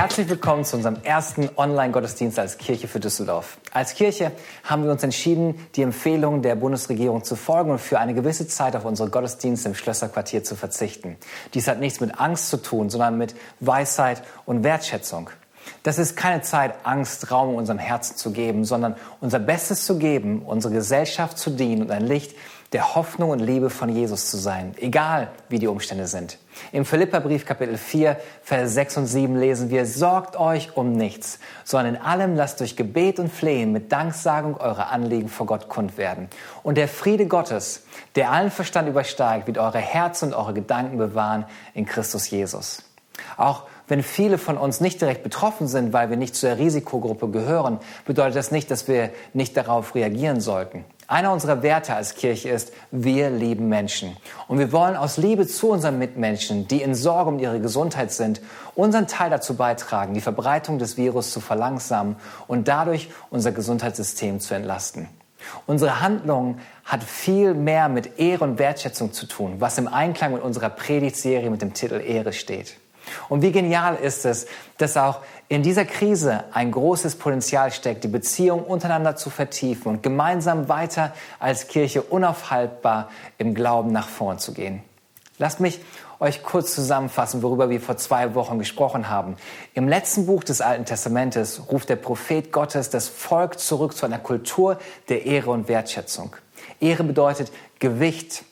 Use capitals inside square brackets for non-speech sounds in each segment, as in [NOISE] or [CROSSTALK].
Herzlich willkommen zu unserem ersten Online-Gottesdienst als Kirche für Düsseldorf. Als Kirche haben wir uns entschieden, die Empfehlungen der Bundesregierung zu folgen und für eine gewisse Zeit auf unsere Gottesdienste im Schlösserquartier zu verzichten. Dies hat nichts mit Angst zu tun, sondern mit Weisheit und Wertschätzung. Das ist keine Zeit, Angst Raum in unserem Herzen zu geben, sondern unser Bestes zu geben, unsere Gesellschaft zu dienen und ein Licht der Hoffnung und Liebe von Jesus zu sein, egal wie die Umstände sind. Im Philipperbrief Kapitel 4, Vers 6 und 7 lesen wir, sorgt euch um nichts, sondern in allem lasst durch Gebet und Flehen mit Danksagung eure Anliegen vor Gott kund werden. Und der Friede Gottes, der allen Verstand übersteigt, wird eure Herzen und eure Gedanken bewahren in Christus Jesus. Auch wenn viele von uns nicht direkt betroffen sind, weil wir nicht zur Risikogruppe gehören, bedeutet das nicht, dass wir nicht darauf reagieren sollten. Einer unserer Werte als Kirche ist, wir lieben Menschen. Und wir wollen aus Liebe zu unseren Mitmenschen, die in Sorge um ihre Gesundheit sind, unseren Teil dazu beitragen, die Verbreitung des Virus zu verlangsamen und dadurch unser Gesundheitssystem zu entlasten. Unsere Handlung hat viel mehr mit Ehre und Wertschätzung zu tun, was im Einklang mit unserer Predigtserie mit dem Titel Ehre steht. Und wie genial ist es, dass auch in dieser Krise ein großes Potenzial steckt, die Beziehung untereinander zu vertiefen und gemeinsam weiter als Kirche unaufhaltbar im Glauben nach vorn zu gehen. Lasst mich euch kurz zusammenfassen, worüber wir vor zwei Wochen gesprochen haben. Im letzten Buch des Alten Testamentes ruft der Prophet Gottes das Volk zurück zu einer Kultur der Ehre und Wertschätzung. Ehre bedeutet Gewicht,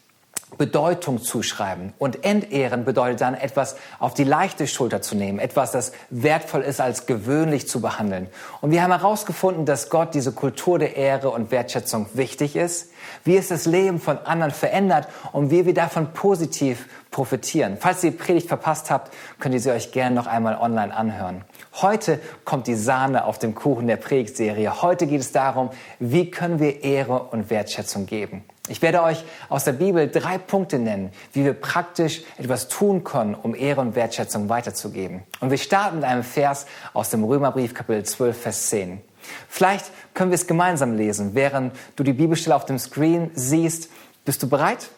Bedeutung zuschreiben. Und entehren bedeutet dann etwas auf die leichte Schulter zu nehmen, etwas, das wertvoll ist, als gewöhnlich zu behandeln. Und wir haben herausgefunden, dass Gott diese Kultur der Ehre und Wertschätzung wichtig ist, wie es das Leben von anderen verändert und wie wir davon positiv profitieren. Falls ihr die Predigt verpasst habt, könnt ihr sie euch gerne noch einmal online anhören. Heute kommt die Sahne auf dem Kuchen der Predigtserie. Heute geht es darum, wie können wir Ehre und Wertschätzung geben. Ich werde euch aus der Bibel drei Punkte nennen, wie wir praktisch etwas tun können, um Ehre und Wertschätzung weiterzugeben. Und wir starten mit einem Vers aus dem Römerbrief Kapitel 12, Vers 10. Vielleicht können wir es gemeinsam lesen, während du die Bibelstelle auf dem Screen siehst. Bist du bereit?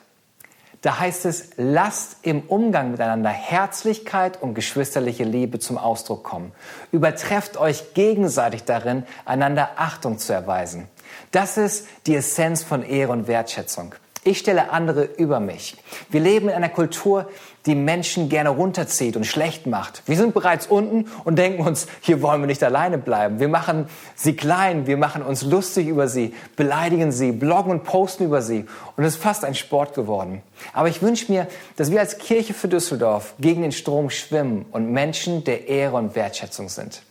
Da heißt es, lasst im Umgang miteinander Herzlichkeit und geschwisterliche Liebe zum Ausdruck kommen. Übertrefft euch gegenseitig darin, einander Achtung zu erweisen. Das ist die Essenz von Ehre und Wertschätzung. Ich stelle andere über mich. Wir leben in einer Kultur, die Menschen gerne runterzieht und schlecht macht. Wir sind bereits unten und denken uns, hier wollen wir nicht alleine bleiben. Wir machen sie klein, wir machen uns lustig über sie, beleidigen sie, bloggen und posten über sie. Und es ist fast ein Sport geworden. Aber ich wünsche mir, dass wir als Kirche für Düsseldorf gegen den Strom schwimmen und Menschen der Ehre und Wertschätzung sind.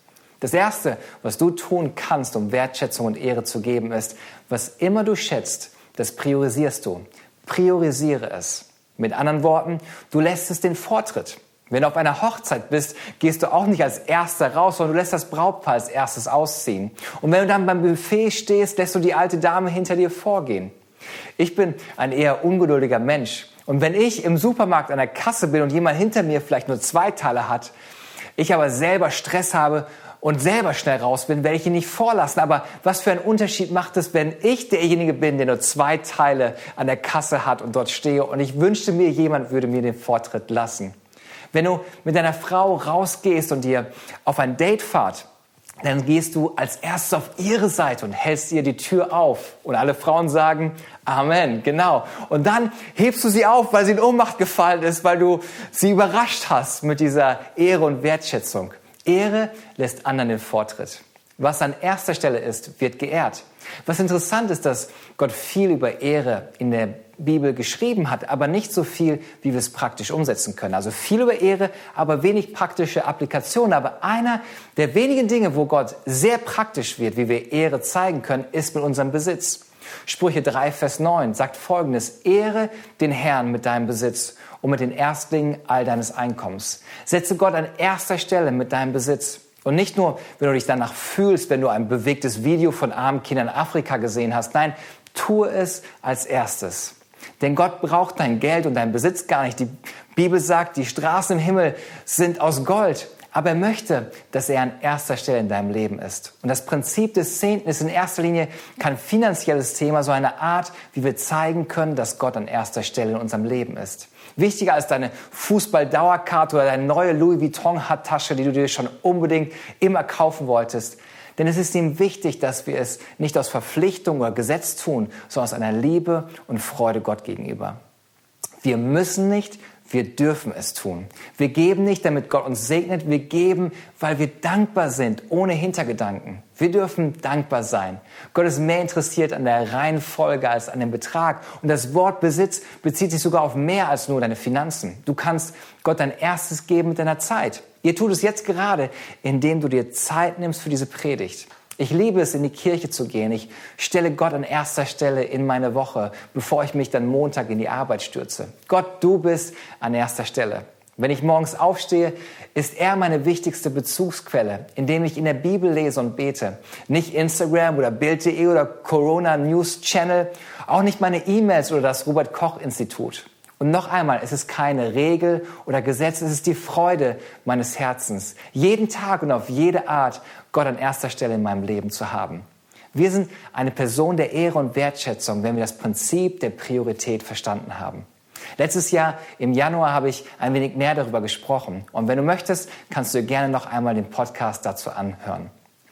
Das Erste, was du tun kannst, um Wertschätzung und Ehre zu geben, ist, was immer du schätzt, das priorisierst du. Priorisiere es. Mit anderen Worten, du lässt es den Vortritt. Wenn du auf einer Hochzeit bist, gehst du auch nicht als Erster raus, sondern du lässt das Brautpaar als erstes ausziehen. Und wenn du dann beim Buffet stehst, lässt du die alte Dame hinter dir vorgehen. Ich bin ein eher ungeduldiger Mensch. Und wenn ich im Supermarkt an der Kasse bin und jemand hinter mir vielleicht nur zwei Teile hat, ich aber selber Stress habe und selber schnell raus bin, werde ich ihn nicht vorlassen. Aber was für einen Unterschied macht es, wenn ich derjenige bin, der nur zwei Teile an der Kasse hat und dort stehe und ich wünschte mir, jemand würde mir den Vortritt lassen. Wenn du mit deiner Frau rausgehst und ihr auf ein Date fahrt, dann gehst du als erstes auf ihre Seite und hältst ihr die Tür auf. Und alle Frauen sagen, Amen, genau. Und dann hebst du sie auf, weil sie in Ohnmacht gefallen ist, weil du sie überrascht hast mit dieser Ehre und Wertschätzung. Ehre lässt anderen den Vortritt. Was an erster Stelle ist, wird geehrt. Was interessant ist, dass Gott viel über Ehre in der Bibel geschrieben hat, aber nicht so viel, wie wir es praktisch umsetzen können. Also viel über Ehre, aber wenig praktische Applikationen. Aber einer der wenigen Dinge, wo Gott sehr praktisch wird, wie wir Ehre zeigen können, ist mit unserem Besitz. Sprüche 3, Vers 9 sagt folgendes, Ehre den Herrn mit deinem Besitz und mit den Erstlingen all deines Einkommens. Setze Gott an erster Stelle mit deinem Besitz. Und nicht nur, wenn du dich danach fühlst, wenn du ein bewegtes Video von armen Kindern in Afrika gesehen hast. Nein, tue es als erstes. Denn Gott braucht dein Geld und dein Besitz gar nicht. Die Bibel sagt, die Straßen im Himmel sind aus Gold. Aber er möchte, dass er an erster Stelle in deinem Leben ist. Und das Prinzip des Zehnten ist in erster Linie kein finanzielles Thema, so eine Art, wie wir zeigen können, dass Gott an erster Stelle in unserem Leben ist. Wichtiger als deine Fußball-Dauerkarte oder deine neue Louis Vuitton-Handtasche, die du dir schon unbedingt immer kaufen wolltest. Denn es ist ihm wichtig, dass wir es nicht aus Verpflichtung oder Gesetz tun, sondern aus einer Liebe und Freude Gott gegenüber. Wir müssen nicht, wir dürfen es tun. Wir geben nicht, damit Gott uns segnet. Wir geben, weil wir dankbar sind, ohne Hintergedanken. Wir dürfen dankbar sein. Gott ist mehr interessiert an der Reihenfolge als an dem Betrag. Und das Wort Besitz bezieht sich sogar auf mehr als nur deine Finanzen. Du kannst Gott dein erstes geben mit deiner Zeit. Ihr tut es jetzt gerade, indem du dir Zeit nimmst für diese Predigt. Ich liebe es, in die Kirche zu gehen. Ich stelle Gott an erster Stelle in meine Woche, bevor ich mich dann Montag in die Arbeit stürze. Gott, du bist an erster Stelle. Wenn ich morgens aufstehe, ist er meine wichtigste Bezugsquelle, indem ich in der Bibel lese und bete. Nicht Instagram oder Bild.de oder Corona News Channel, auch nicht meine E-Mails oder das Robert Koch Institut. Und noch einmal, es ist keine Regel oder Gesetz, es ist die Freude meines Herzens, jeden Tag und auf jede Art Gott an erster Stelle in meinem Leben zu haben. Wir sind eine Person der Ehre und Wertschätzung, wenn wir das Prinzip der Priorität verstanden haben. Letztes Jahr im Januar habe ich ein wenig mehr darüber gesprochen. Und wenn du möchtest, kannst du gerne noch einmal den Podcast dazu anhören.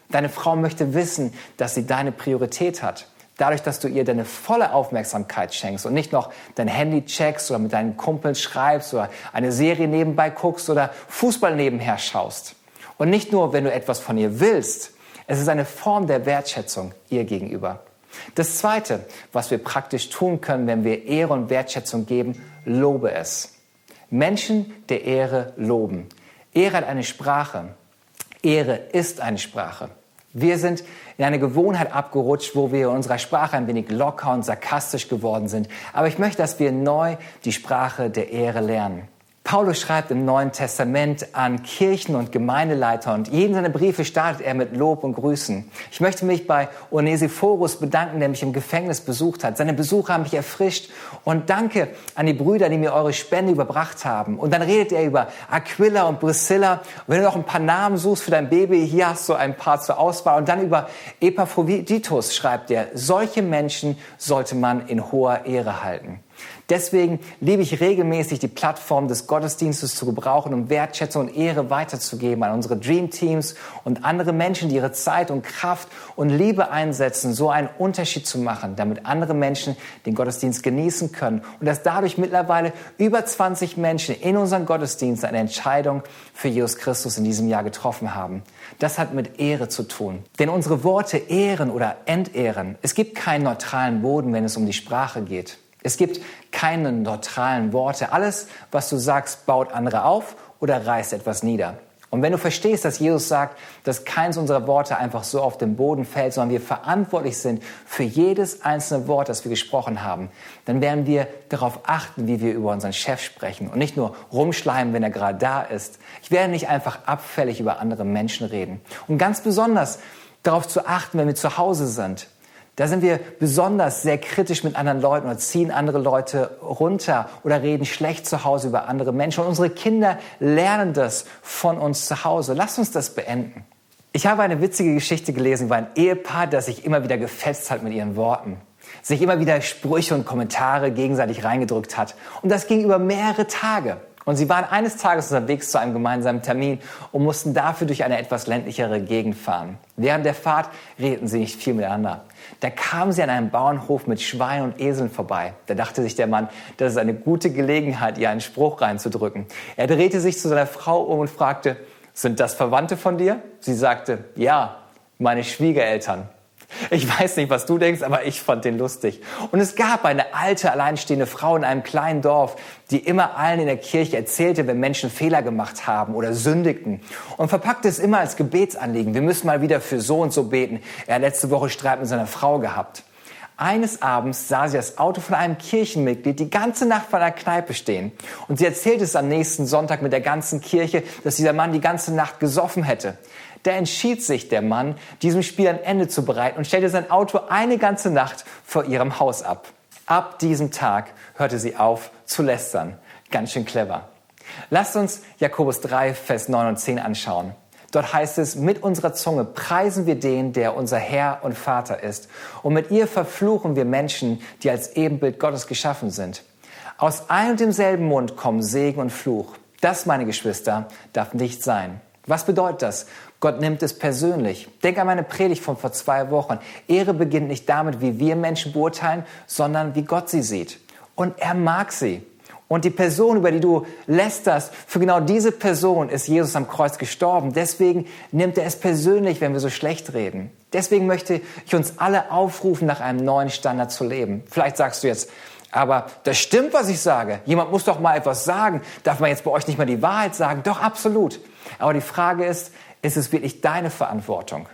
Deine Frau möchte wissen, dass sie deine Priorität hat. Dadurch, dass du ihr deine volle Aufmerksamkeit schenkst und nicht noch dein Handy checkst oder mit deinen Kumpeln schreibst oder eine Serie nebenbei guckst oder Fußball nebenher schaust. Und nicht nur, wenn du etwas von ihr willst. Es ist eine Form der Wertschätzung ihr gegenüber. Das Zweite, was wir praktisch tun können, wenn wir Ehre und Wertschätzung geben, lobe es. Menschen der Ehre loben. Ehre hat eine Sprache. Ehre ist eine Sprache. Wir sind in eine Gewohnheit abgerutscht, wo wir in unserer Sprache ein wenig locker und sarkastisch geworden sind. Aber ich möchte, dass wir neu die Sprache der Ehre lernen. Paulus schreibt im Neuen Testament an Kirchen und Gemeindeleiter und jeden seiner Briefe startet er mit Lob und Grüßen. Ich möchte mich bei Onesiphorus bedanken, der mich im Gefängnis besucht hat. Seine Besuche haben mich erfrischt und danke an die Brüder, die mir eure Spende überbracht haben. Und dann redet er über Aquila und Priscilla. Und wenn du noch ein paar Namen suchst für dein Baby, hier hast du ein paar zur Auswahl. Und dann über Epaphroditus schreibt er, solche Menschen sollte man in hoher Ehre halten. Deswegen liebe ich regelmäßig die Plattform des Gottesdienstes zu gebrauchen, um Wertschätzung und Ehre weiterzugeben an unsere Dream Teams und andere Menschen, die ihre Zeit und Kraft und Liebe einsetzen, so einen Unterschied zu machen, damit andere Menschen den Gottesdienst genießen können und dass dadurch mittlerweile über 20 Menschen in unseren Gottesdienst eine Entscheidung für Jesus Christus in diesem Jahr getroffen haben. Das hat mit Ehre zu tun. Denn unsere Worte ehren oder entehren, es gibt keinen neutralen Boden, wenn es um die Sprache geht. Es gibt keine neutralen Worte. Alles, was du sagst, baut andere auf oder reißt etwas nieder. Und wenn du verstehst, dass Jesus sagt, dass keins unserer Worte einfach so auf den Boden fällt, sondern wir verantwortlich sind für jedes einzelne Wort, das wir gesprochen haben, dann werden wir darauf achten, wie wir über unseren Chef sprechen und nicht nur rumschleimen, wenn er gerade da ist. Ich werde nicht einfach abfällig über andere Menschen reden. Und ganz besonders darauf zu achten, wenn wir zu Hause sind. Da sind wir besonders sehr kritisch mit anderen Leuten oder ziehen andere Leute runter oder reden schlecht zu Hause über andere Menschen. Und unsere Kinder lernen das von uns zu Hause. Lass uns das beenden. Ich habe eine witzige Geschichte gelesen über ein Ehepaar, das sich immer wieder gefetzt hat mit ihren Worten. Sich immer wieder Sprüche und Kommentare gegenseitig reingedrückt hat. Und das ging über mehrere Tage. Und sie waren eines Tages unterwegs zu einem gemeinsamen Termin und mussten dafür durch eine etwas ländlichere Gegend fahren. Während der Fahrt redeten sie nicht viel miteinander. Da kamen sie an einem Bauernhof mit Schweinen und Eseln vorbei. Da dachte sich der Mann, das ist eine gute Gelegenheit, ihr einen Spruch reinzudrücken. Er drehte sich zu seiner Frau um und fragte, sind das Verwandte von dir? Sie sagte, ja, meine Schwiegereltern. Ich weiß nicht, was du denkst, aber ich fand den lustig. Und es gab eine alte, alleinstehende Frau in einem kleinen Dorf, die immer allen in der Kirche erzählte, wenn Menschen Fehler gemacht haben oder sündigten. Und verpackte es immer als Gebetsanliegen. Wir müssen mal wieder für so und so beten. Er hat letzte Woche Streit mit seiner Frau gehabt. Eines Abends sah sie das Auto von einem Kirchenmitglied die ganze Nacht vor einer Kneipe stehen. Und sie erzählte es am nächsten Sonntag mit der ganzen Kirche, dass dieser Mann die ganze Nacht gesoffen hätte. Da entschied sich der Mann, diesem Spiel ein Ende zu bereiten und stellte sein Auto eine ganze Nacht vor ihrem Haus ab. Ab diesem Tag hörte sie auf zu lästern. Ganz schön clever. Lasst uns Jakobus 3, Vers 9 und 10 anschauen. Dort heißt es, mit unserer Zunge preisen wir den, der unser Herr und Vater ist. Und mit ihr verfluchen wir Menschen, die als Ebenbild Gottes geschaffen sind. Aus ein und demselben Mund kommen Segen und Fluch. Das, meine Geschwister, darf nicht sein. Was bedeutet das? Gott nimmt es persönlich. Denk an meine Predigt von vor zwei Wochen. Ehre beginnt nicht damit, wie wir Menschen beurteilen, sondern wie Gott sie sieht. Und er mag sie. Und die Person, über die du lästerst, für genau diese Person ist Jesus am Kreuz gestorben. Deswegen nimmt er es persönlich, wenn wir so schlecht reden. Deswegen möchte ich uns alle aufrufen, nach einem neuen Standard zu leben. Vielleicht sagst du jetzt, aber das stimmt, was ich sage. Jemand muss doch mal etwas sagen. Darf man jetzt bei euch nicht mal die Wahrheit sagen? Doch, absolut. Aber die Frage ist, ist es wirklich deine Verantwortung?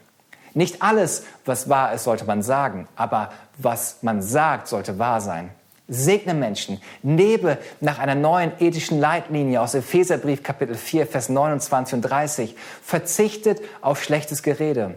Nicht alles, was wahr ist, sollte man sagen, aber was man sagt, sollte wahr sein. Segne Menschen, lebe nach einer neuen ethischen Leitlinie aus Epheserbrief Kapitel 4, Vers 29 und 30. Verzichtet auf schlechtes Gerede,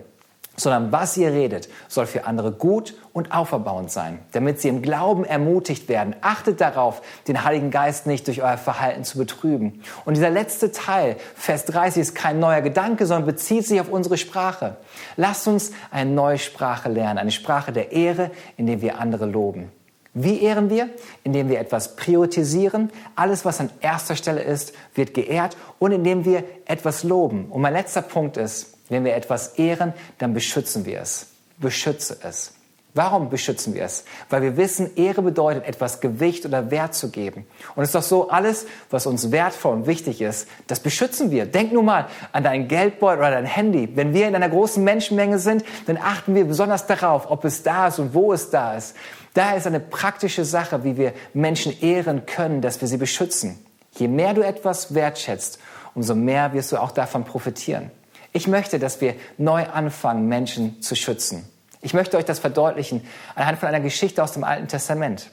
sondern was ihr redet, soll für andere gut und auferbauend sein, damit sie im Glauben ermutigt werden. Achtet darauf, den Heiligen Geist nicht durch euer Verhalten zu betrüben. Und dieser letzte Teil, Vers 30, ist kein neuer Gedanke, sondern bezieht sich auf unsere Sprache. Lasst uns eine neue Sprache lernen, eine Sprache der Ehre, indem wir andere loben. Wie ehren wir? Indem wir etwas priorisieren. Alles, was an erster Stelle ist, wird geehrt und indem wir etwas loben. Und mein letzter Punkt ist, wenn wir etwas ehren, dann beschützen wir es. Beschütze es. Warum beschützen wir es? Weil wir wissen, Ehre bedeutet, etwas Gewicht oder Wert zu geben. Und es ist doch so, alles, was uns wertvoll und wichtig ist, das beschützen wir. Denk nur mal an deinen Geldbeutel oder dein Handy. Wenn wir in einer großen Menschenmenge sind, dann achten wir besonders darauf, ob es da ist und wo es da ist. Da ist eine praktische Sache, wie wir Menschen ehren können, dass wir sie beschützen. Je mehr du etwas wertschätzt, umso mehr wirst du auch davon profitieren. Ich möchte, dass wir neu anfangen, Menschen zu schützen. Ich möchte euch das verdeutlichen anhand von einer Geschichte aus dem Alten Testament.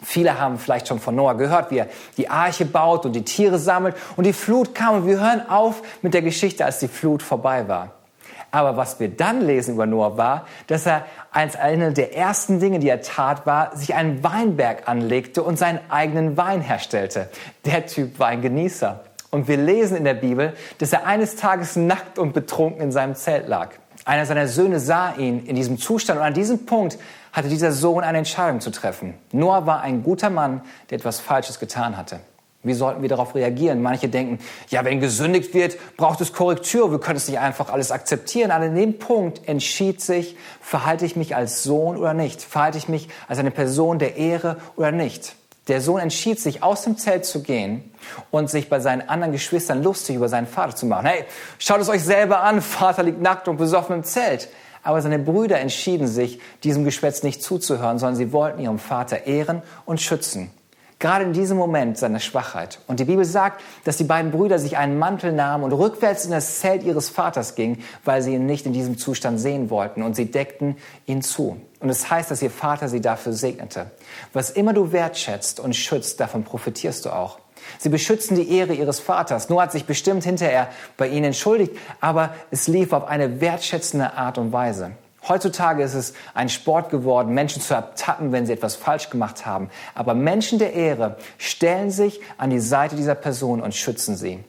Viele haben vielleicht schon von Noah gehört, wie er die Arche baut und die Tiere sammelt und die Flut kam und wir hören auf mit der Geschichte, als die Flut vorbei war. Aber was wir dann lesen über Noah war, dass er als eine der ersten Dinge, die er tat, war, sich einen Weinberg anlegte und seinen eigenen Wein herstellte. Der Typ war ein Genießer. Und wir lesen in der Bibel, dass er eines Tages nackt und betrunken in seinem Zelt lag. Einer seiner Söhne sah ihn in diesem Zustand und an diesem Punkt hatte dieser Sohn eine Entscheidung zu treffen. Noah war ein guter Mann, der etwas Falsches getan hatte. Wie sollten wir darauf reagieren? Manche denken, ja, wenn gesündigt wird, braucht es Korrektur. Wir können es nicht einfach alles akzeptieren. Aber an dem Punkt entschied sich, verhalte ich mich als Sohn oder nicht? Verhalte ich mich als eine Person der Ehre oder nicht? Der Sohn entschied sich, aus dem Zelt zu gehen und sich bei seinen anderen Geschwistern lustig über seinen Vater zu machen. Hey, schaut es euch selber an, [LAUGHS] Vater liegt nackt und besoffen im Zelt. Aber seine Brüder entschieden sich, diesem Geschwätz nicht zuzuhören, sondern sie wollten ihren Vater ehren und schützen. Gerade in diesem Moment seiner Schwachheit. Und die Bibel sagt, dass die beiden Brüder sich einen Mantel nahmen und rückwärts in das Zelt ihres Vaters gingen, weil sie ihn nicht in diesem Zustand sehen wollten. Und sie deckten ihn zu. Und es heißt, dass ihr Vater sie dafür segnete. Was immer du wertschätzt und schützt, davon profitierst du auch. Sie beschützen die Ehre ihres Vaters. Noah hat sich bestimmt hinterher bei ihnen entschuldigt, aber es lief auf eine wertschätzende Art und Weise. Heutzutage ist es ein Sport geworden, Menschen zu ertappen, wenn sie etwas falsch gemacht haben. Aber Menschen der Ehre stellen sich an die Seite dieser Person und schützen sie.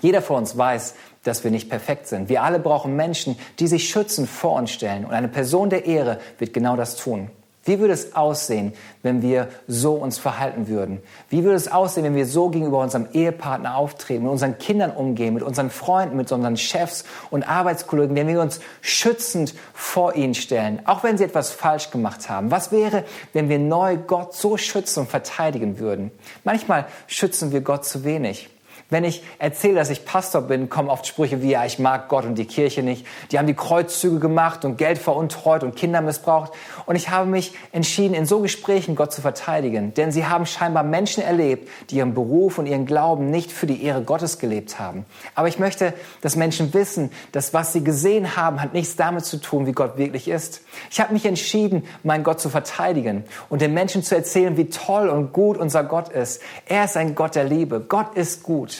Jeder von uns weiß, dass wir nicht perfekt sind. Wir alle brauchen Menschen, die sich schützen, vor uns stellen. Und eine Person der Ehre wird genau das tun. Wie würde es aussehen, wenn wir so uns verhalten würden? Wie würde es aussehen, wenn wir so gegenüber unserem Ehepartner auftreten, mit unseren Kindern umgehen, mit unseren Freunden, mit unseren Chefs und Arbeitskollegen, wenn wir uns schützend vor ihnen stellen, auch wenn sie etwas falsch gemacht haben? Was wäre, wenn wir neu Gott so schützen und verteidigen würden? Manchmal schützen wir Gott zu wenig. Wenn ich erzähle, dass ich Pastor bin, kommen oft Sprüche wie, ja, ich mag Gott und die Kirche nicht. Die haben die Kreuzzüge gemacht und Geld veruntreut und Kinder missbraucht. Und ich habe mich entschieden, in so Gesprächen Gott zu verteidigen. Denn sie haben scheinbar Menschen erlebt, die ihren Beruf und ihren Glauben nicht für die Ehre Gottes gelebt haben. Aber ich möchte, dass Menschen wissen, dass was sie gesehen haben, hat nichts damit zu tun, wie Gott wirklich ist. Ich habe mich entschieden, meinen Gott zu verteidigen und den Menschen zu erzählen, wie toll und gut unser Gott ist. Er ist ein Gott der Liebe. Gott ist gut.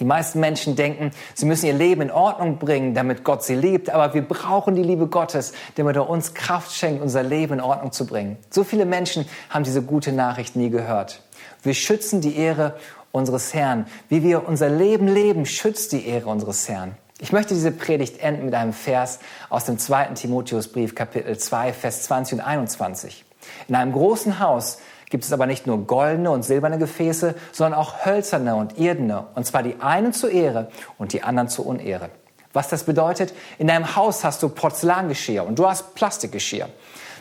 Die meisten Menschen denken, sie müssen ihr Leben in Ordnung bringen, damit Gott sie liebt. Aber wir brauchen die Liebe Gottes, damit er uns Kraft schenkt, unser Leben in Ordnung zu bringen. So viele Menschen haben diese gute Nachricht nie gehört. Wir schützen die Ehre unseres Herrn. Wie wir unser Leben leben, schützt die Ehre unseres Herrn. Ich möchte diese Predigt enden mit einem Vers aus dem zweiten Timotheusbrief, Kapitel 2, Vers 20 und 21. In einem großen Haus gibt es aber nicht nur goldene und silberne Gefäße, sondern auch hölzerne und irdene, und zwar die einen zur Ehre und die anderen zur Unehre. Was das bedeutet, in deinem Haus hast du Porzellangeschirr und du hast Plastikgeschirr.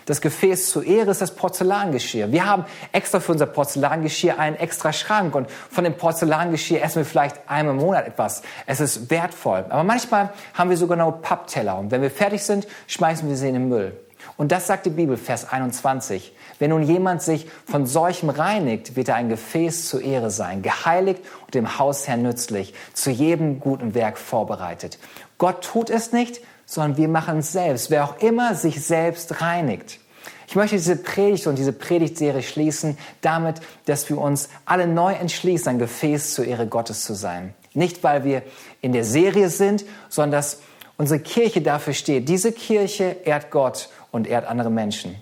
Das Gefäß zur Ehre ist das Porzellangeschirr. Wir haben extra für unser Porzellangeschirr einen extra Schrank und von dem Porzellangeschirr essen wir vielleicht einmal im Monat etwas. Es ist wertvoll. Aber manchmal haben wir sogar noch Pappteller und wenn wir fertig sind, schmeißen wir sie in den Müll. Und das sagt die Bibel, Vers 21. Wenn nun jemand sich von solchem reinigt, wird er ein Gefäß zur Ehre sein, geheiligt und dem Hausherrn nützlich, zu jedem guten Werk vorbereitet. Gott tut es nicht, sondern wir machen es selbst. Wer auch immer sich selbst reinigt. Ich möchte diese Predigt und diese Predigtserie schließen damit, dass wir uns alle neu entschließen, ein Gefäß zur Ehre Gottes zu sein. Nicht, weil wir in der Serie sind, sondern dass unsere Kirche dafür steht. Diese Kirche ehrt Gott und ehrt andere Menschen.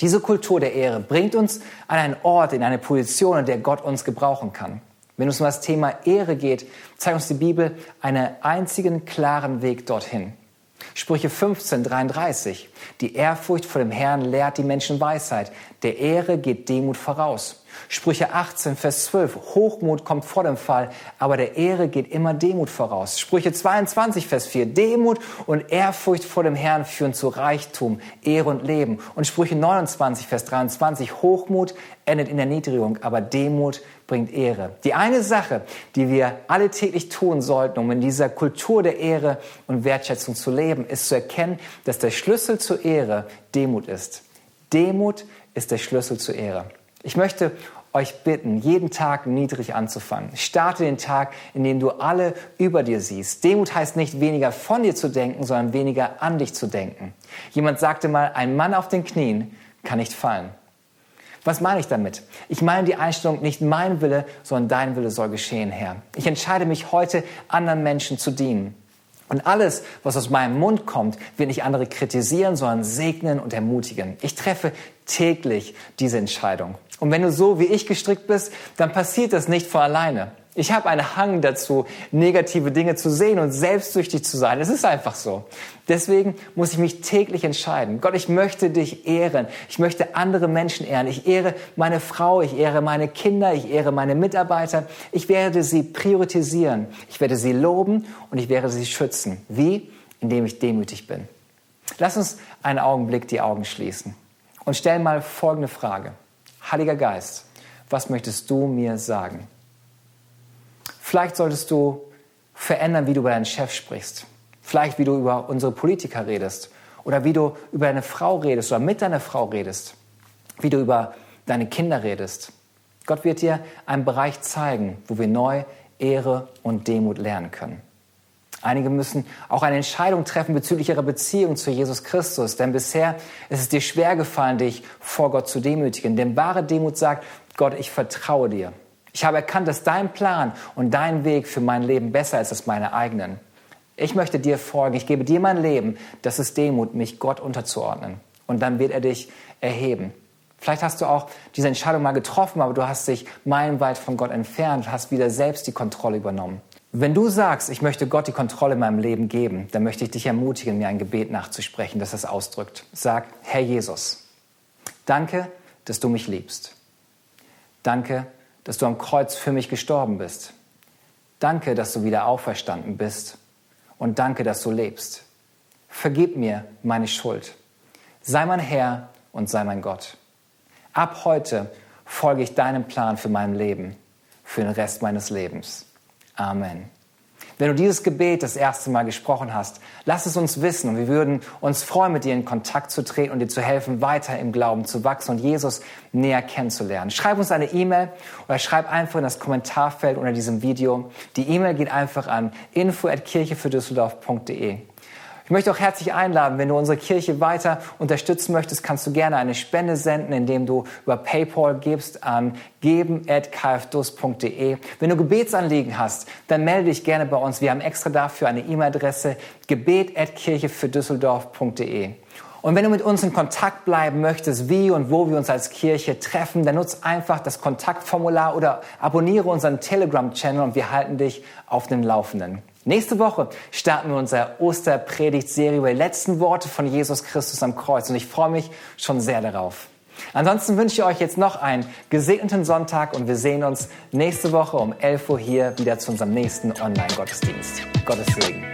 Diese Kultur der Ehre bringt uns an einen Ort, in eine Position, in der Gott uns gebrauchen kann. Wenn es um das Thema Ehre geht, zeigt uns die Bibel einen einzigen klaren Weg dorthin. Sprüche 15, 33. Die Ehrfurcht vor dem Herrn lehrt die Menschen Weisheit. Der Ehre geht Demut voraus. Sprüche 18, Vers 12. Hochmut kommt vor dem Fall, aber der Ehre geht immer Demut voraus. Sprüche 22, Vers 4. Demut und Ehrfurcht vor dem Herrn führen zu Reichtum, Ehre und Leben. Und Sprüche 29, Vers 23. Hochmut endet in der Niedrigung, aber Demut bringt Ehre. Die eine Sache, die wir alle täglich tun sollten, um in dieser Kultur der Ehre und Wertschätzung zu leben, ist zu erkennen, dass der Schlüssel zur Ehre Demut ist. Demut ist der Schlüssel zur Ehre. Ich möchte euch bitten, jeden Tag niedrig anzufangen. Starte den Tag, in dem du alle über dir siehst. Demut heißt nicht weniger von dir zu denken, sondern weniger an dich zu denken. Jemand sagte mal, ein Mann auf den Knien kann nicht fallen. Was meine ich damit? Ich meine die Einstellung, nicht mein Wille, sondern dein Wille soll geschehen, Herr. Ich entscheide mich heute, anderen Menschen zu dienen. Und alles, was aus meinem Mund kommt, wird nicht andere kritisieren, sondern segnen und ermutigen. Ich treffe täglich diese Entscheidung. Und wenn du so wie ich gestrickt bist, dann passiert das nicht von alleine. Ich habe einen Hang dazu, negative Dinge zu sehen und selbstsüchtig zu sein. Es ist einfach so. Deswegen muss ich mich täglich entscheiden. Gott, ich möchte dich ehren. Ich möchte andere Menschen ehren. Ich ehre meine Frau, ich ehre meine Kinder, ich ehre meine Mitarbeiter. Ich werde sie priorisieren. Ich werde sie loben und ich werde sie schützen. Wie? Indem ich demütig bin. Lass uns einen Augenblick die Augen schließen und stell mal folgende Frage. Heiliger Geist, was möchtest du mir sagen? Vielleicht solltest du verändern, wie du über deinen Chef sprichst. Vielleicht, wie du über unsere Politiker redest. Oder wie du über deine Frau redest oder mit deiner Frau redest. Wie du über deine Kinder redest. Gott wird dir einen Bereich zeigen, wo wir neu Ehre und Demut lernen können. Einige müssen auch eine Entscheidung treffen bezüglich ihrer Beziehung zu Jesus Christus, denn bisher ist es dir schwer gefallen, dich vor Gott zu demütigen. Denn wahre Demut sagt, Gott, ich vertraue dir. Ich habe erkannt, dass dein Plan und dein Weg für mein Leben besser ist als meine eigenen. Ich möchte dir folgen. Ich gebe dir mein Leben. Das ist Demut, mich Gott unterzuordnen. Und dann wird er dich erheben. Vielleicht hast du auch diese Entscheidung mal getroffen, aber du hast dich meilenweit von Gott entfernt und hast wieder selbst die Kontrolle übernommen. Wenn du sagst, ich möchte Gott die Kontrolle in meinem Leben geben, dann möchte ich dich ermutigen, mir ein Gebet nachzusprechen, das das ausdrückt. Sag, Herr Jesus, danke, dass du mich liebst. Danke, dass du am Kreuz für mich gestorben bist. Danke, dass du wieder auferstanden bist. Und danke, dass du lebst. Vergib mir meine Schuld. Sei mein Herr und sei mein Gott. Ab heute folge ich deinem Plan für mein Leben, für den Rest meines Lebens. Amen. Wenn du dieses Gebet das erste Mal gesprochen hast, lass es uns wissen und wir würden uns freuen, mit dir in Kontakt zu treten und dir zu helfen, weiter im Glauben zu wachsen und Jesus näher kennenzulernen. Schreib uns eine E-Mail oder schreib einfach in das Kommentarfeld unter diesem Video. Die E-Mail geht einfach an info@kirchefürdüsseldorf.de. Ich möchte auch herzlich einladen, wenn du unsere Kirche weiter unterstützen möchtest, kannst du gerne eine Spende senden, indem du über PayPal gibst an geben.kfdus.de. Wenn du Gebetsanliegen hast, dann melde dich gerne bei uns. Wir haben extra dafür eine E-Mail-Adresse gebet.kirchefürdüsseldorf.de. Und wenn du mit uns in Kontakt bleiben möchtest, wie und wo wir uns als Kirche treffen, dann nutz einfach das Kontaktformular oder abonniere unseren Telegram-Channel und wir halten dich auf dem Laufenden. Nächste Woche starten wir unsere Osterpredigt-Serie über die letzten Worte von Jesus Christus am Kreuz und ich freue mich schon sehr darauf. Ansonsten wünsche ich euch jetzt noch einen gesegneten Sonntag und wir sehen uns nächste Woche um 11 Uhr hier wieder zu unserem nächsten Online-Gottesdienst. Gottes Segen.